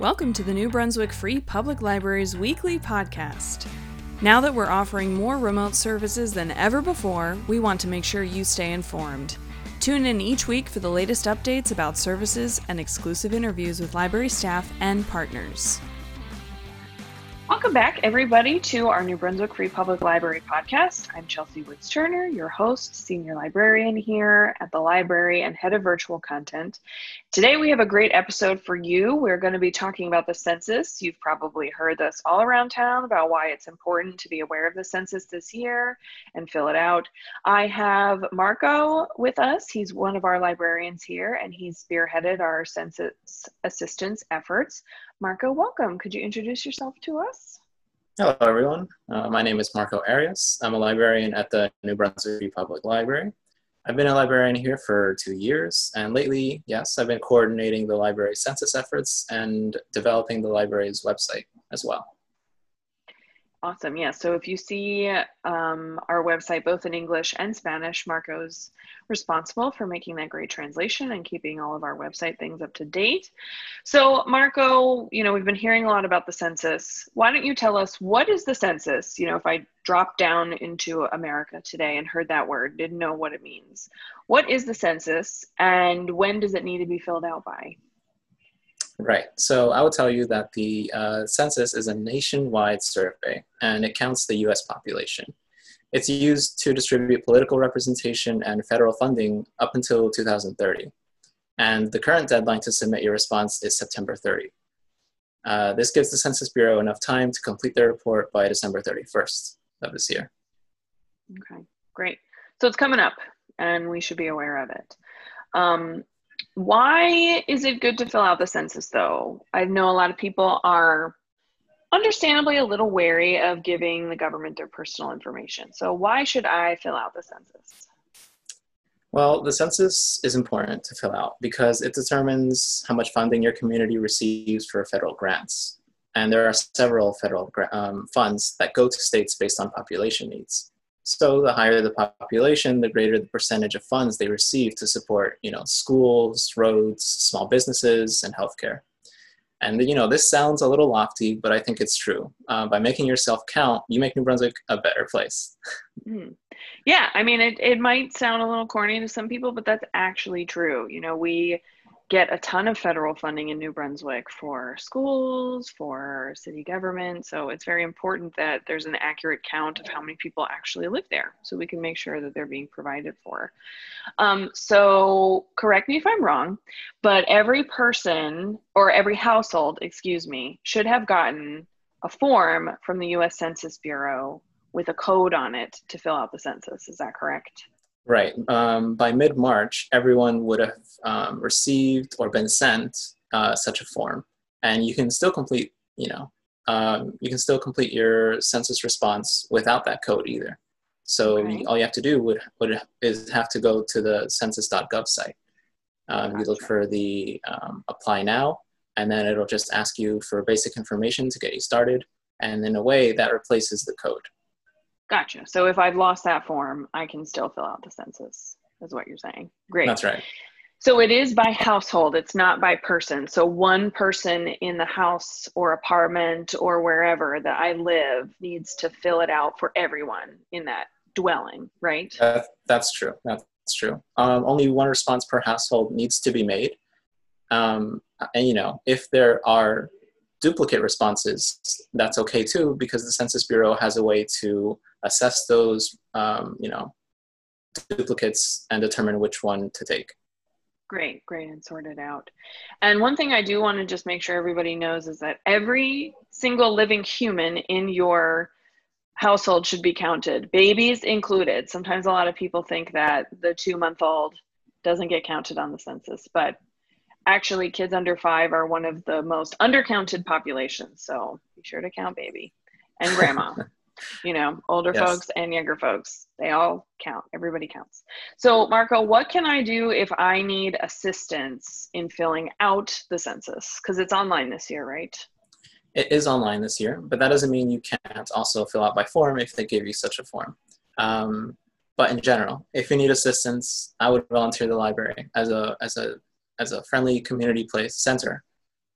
Welcome to the New Brunswick Free Public Library's weekly podcast. Now that we're offering more remote services than ever before, we want to make sure you stay informed. Tune in each week for the latest updates about services and exclusive interviews with library staff and partners. Welcome back, everybody, to our New Brunswick Free Public Library podcast. I'm Chelsea Woods Turner, your host, senior librarian here at the library and head of virtual content. Today, we have a great episode for you. We're going to be talking about the census. You've probably heard this all around town about why it's important to be aware of the census this year and fill it out. I have Marco with us. He's one of our librarians here, and he's spearheaded our census assistance efforts. Marco, welcome. Could you introduce yourself to us? Hello, everyone. Uh, my name is Marco Arias. I'm a librarian at the New Brunswick Public Library. I've been a librarian here for two years, and lately, yes, I've been coordinating the library census efforts and developing the library's website as well. Awesome. Yeah. So if you see um, our website both in English and Spanish, Marco's responsible for making that great translation and keeping all of our website things up to date. So, Marco, you know, we've been hearing a lot about the census. Why don't you tell us what is the census? You know, if I dropped down into America today and heard that word, didn't know what it means. What is the census and when does it need to be filled out by? Right. So I will tell you that the uh, census is a nationwide survey and it counts the US population. It's used to distribute political representation and federal funding up until 2030. And the current deadline to submit your response is September 30. Uh, this gives the Census Bureau enough time to complete their report by December 31st of this year. Okay, great. So it's coming up and we should be aware of it. Um, why is it good to fill out the census though? I know a lot of people are understandably a little wary of giving the government their personal information. So why should I fill out the census? Well, the census is important to fill out because it determines how much funding your community receives for federal grants. And there are several federal um, funds that go to states based on population needs. So the higher the population, the greater the percentage of funds they receive to support, you know, schools, roads, small businesses, and healthcare. And you know, this sounds a little lofty, but I think it's true. Uh, by making yourself count, you make New Brunswick a better place. Mm. Yeah, I mean, it, it might sound a little corny to some people, but that's actually true. You know, we get a ton of federal funding in New Brunswick for schools, for city government. So it's very important that there's an accurate count of how many people actually live there so we can make sure that they're being provided for. Um, so correct me if I'm wrong, but every person or every household, excuse me, should have gotten a form from the US Census Bureau with a code on it to fill out the census. Is that correct? Right. Um, by mid March, everyone would have um, received or been sent uh, such a form, and you can still complete. You know, um, you can still complete your census response without that code either. So okay. all you have to do would, would is have to go to the census.gov site. Um, you look for the um, apply now, and then it'll just ask you for basic information to get you started. And in a way, that replaces the code. Gotcha. So if I've lost that form, I can still fill out the census, is what you're saying. Great. That's right. So it is by household, it's not by person. So one person in the house or apartment or wherever that I live needs to fill it out for everyone in that dwelling, right? Uh, that's true. That's true. Um, only one response per household needs to be made. Um, and you know, if there are duplicate responses, that's okay too, because the Census Bureau has a way to assess those, um, you know, duplicates and determine which one to take. Great, great, and sort it out. And one thing I do want to just make sure everybody knows is that every single living human in your household should be counted, babies included. Sometimes a lot of people think that the two month old doesn't get counted on the census, but actually, kids under five are one of the most undercounted populations. So be sure to count baby and grandma. you know, older yes. folks and younger folks. They all count. Everybody counts. So, Marco, what can I do if I need assistance in filling out the census? Because it's online this year, right? It is online this year, but that doesn't mean you can't also fill out by form if they give you such a form. Um, but in general, if you need assistance, I would volunteer the library as a as a as a friendly community place center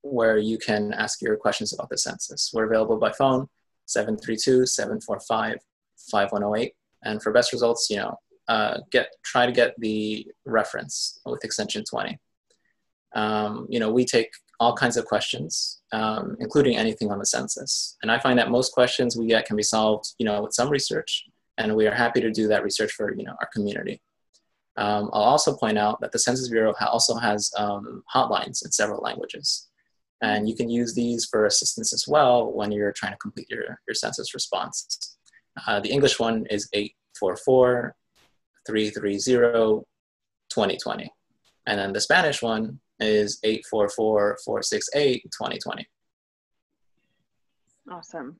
where you can ask your questions about the census. We're available by phone, 732-745-5108. And for best results, you know, uh, get try to get the reference with extension 20. Um, you know, we take all kinds of questions, um, including anything on the census. And I find that most questions we get can be solved, you know, with some research, and we are happy to do that research for, you know, our community. Um, I'll also point out that the Census Bureau also has um, hotlines in several languages. And you can use these for assistance as well when you're trying to complete your, your census response. Uh, the English one is 844 330 2020. And then the Spanish one is 844 468 2020. Awesome.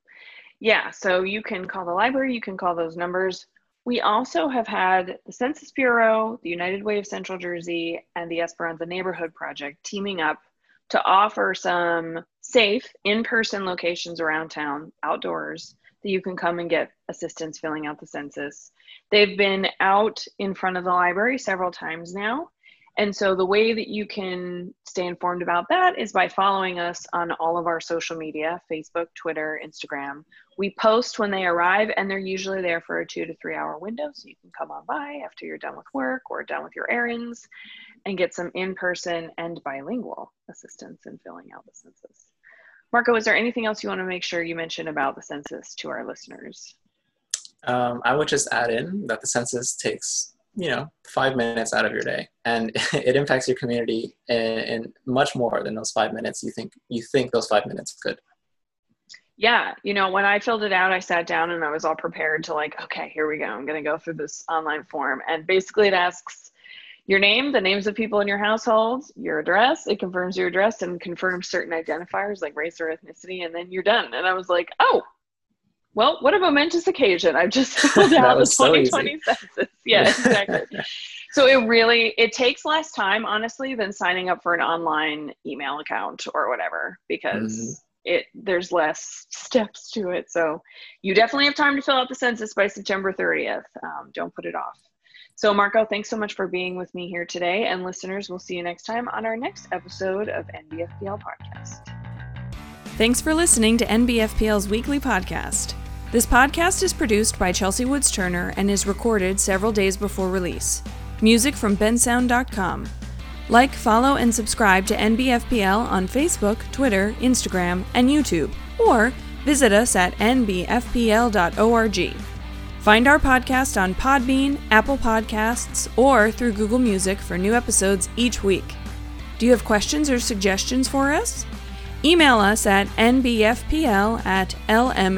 Yeah, so you can call the library, you can call those numbers. We also have had the Census Bureau, the United Way of Central Jersey, and the Esperanza Neighborhood Project teaming up to offer some safe in person locations around town, outdoors, that you can come and get assistance filling out the census. They've been out in front of the library several times now. And so the way that you can stay informed about that is by following us on all of our social media Facebook, Twitter, Instagram. We post when they arrive, and they're usually there for a two to three hour window. So you can come on by after you're done with work or done with your errands and get some in person and bilingual assistance in filling out the census. Marco, is there anything else you want to make sure you mention about the census to our listeners? Um, I would just add in that the census takes you know five minutes out of your day. And it impacts your community in, much more than those five minutes you think you think those five minutes could. Yeah you know when i filled it out i sat down and i was all prepared to like okay here we go. I'm going to go through this online form. And basically it asks your name the names of people in your household your address. It confirms your address and confirms certain identifiers like race or ethnicity and then you're done. And i was like oh well, what a momentous occasion. I've just filled out the 2020 so census. Yeah, exactly. so it really it takes less time, honestly, than signing up for an online email account or whatever, because mm-hmm. it there's less steps to it. So you definitely have time to fill out the census by September 30th. Um, don't put it off. So, Marco, thanks so much for being with me here today. And listeners, we'll see you next time on our next episode of NBFPL Podcast. Thanks for listening to NBFPL's weekly podcast. This podcast is produced by Chelsea Woods Turner and is recorded several days before release. Music from bensound.com. Like, follow, and subscribe to NBFPL on Facebook, Twitter, Instagram, and YouTube, or visit us at nbfpl.org. Find our podcast on Podbean, Apple Podcasts, or through Google Music for new episodes each week. Do you have questions or suggestions for us? Email us at nbfpl at lmxac.org.